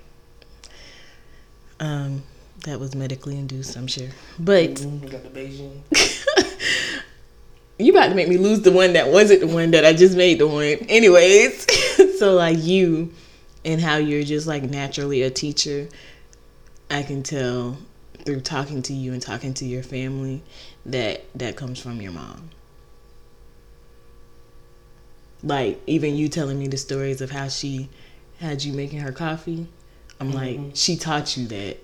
Um, that was medically induced, I'm sure. But Mhm, You got the Beijing. you about to make me lose the one that wasn't the one that I just made the one. Anyways, so like you and how you're just like naturally a teacher, I can tell through talking to you and talking to your family that that comes from your mom. Like even you telling me the stories of how she had you making her coffee. I'm like, Mhm. she taught you that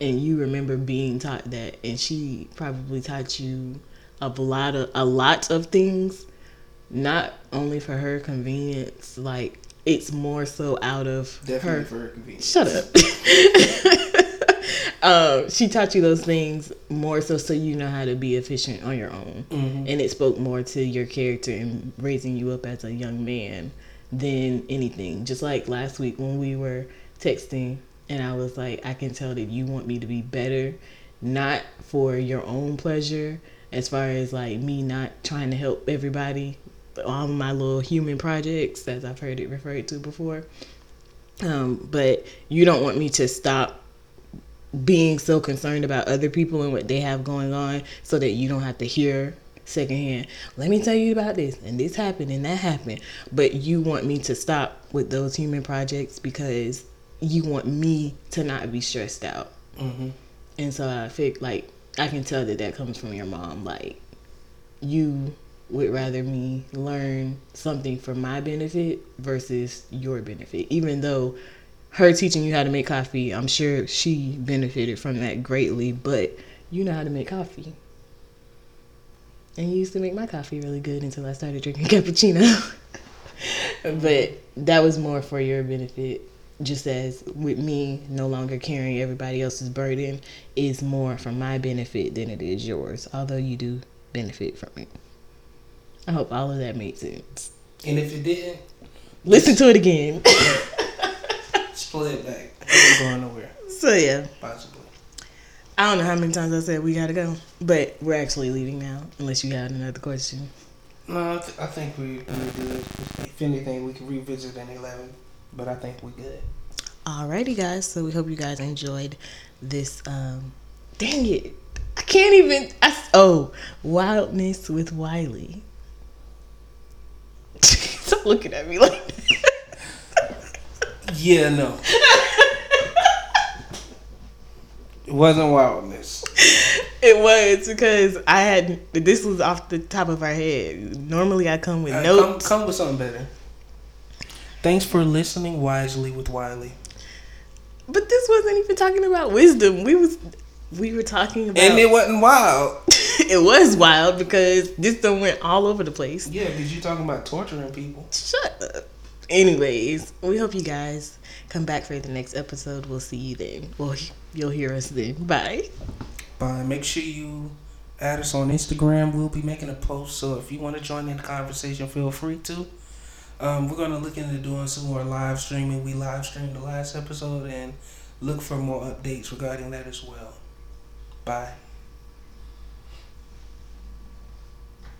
and you remember being taught that and she probably taught you a lot of a lot of things not only for her convenience like it's more so out of Definitely her for her convenience. shut up um, she taught you those things more so so you know how to be efficient on your own Mm-hmm. and it spoke more to your character and raising you up as a young man than anything. Just like last week when we were texting, and I was like, I can tell that you want me to be better, not for your own pleasure, as far as like me not trying to help everybody, all of my little human projects, as I've heard it referred to before. Um, but you don't want me to stop being so concerned about other people and what they have going on so that you don't have to hear secondhand let me tell you about this and this happened and that happened but you want me to stop with those human projects because you want me to not be stressed out Mm-hmm. and so i think like i can tell that that comes from your mom like you would rather me learn something for my benefit versus your benefit. Even though her teaching you how to make coffee i'm sure she benefited from that greatly but you know how to make coffee. And you used to make my coffee really good until i started drinking cappuccino. But that was more for your benefit just as with me no longer carrying everybody else's burden is more for my benefit than it is yours although you do benefit from it i hope all of that made sense And if it didn't, listen to it again split it back. It going nowhere. so yeah Possibly. i don't know how many times i said we gotta go but we're actually leaving now unless you had another question No, I, th- I think we, we're good. If anything, we can revisit in 11. But I think we're good. Alrighty, guys. So we hope you guys enjoyed this. Um, dang it, I can't even. I, oh, wildness with Wiley. Stop looking at me like. Yeah, no. it wasn't wildness. It was because I had this was off the top of our head. Normally, I come with Uh, notes. Come, come with something better. Thanks for listening wisely with Wiley. But this wasn't even talking about wisdom. We was we were talking about And it wasn't wild. it was wild because this done went all over the place. Yeah, because you're talking about torturing people. Shut up. Anyways, we hope you guys come back for the next episode. We'll see you then. Well, you'll hear us then. Bye. Bye. Make sure you add us on Instagram. We'll be making a post. So if you want to join in the conversation, feel free to. Um, we're gonna look into doing some more live streaming. We live streamed the last episode and look for more updates regarding that as well. Bye.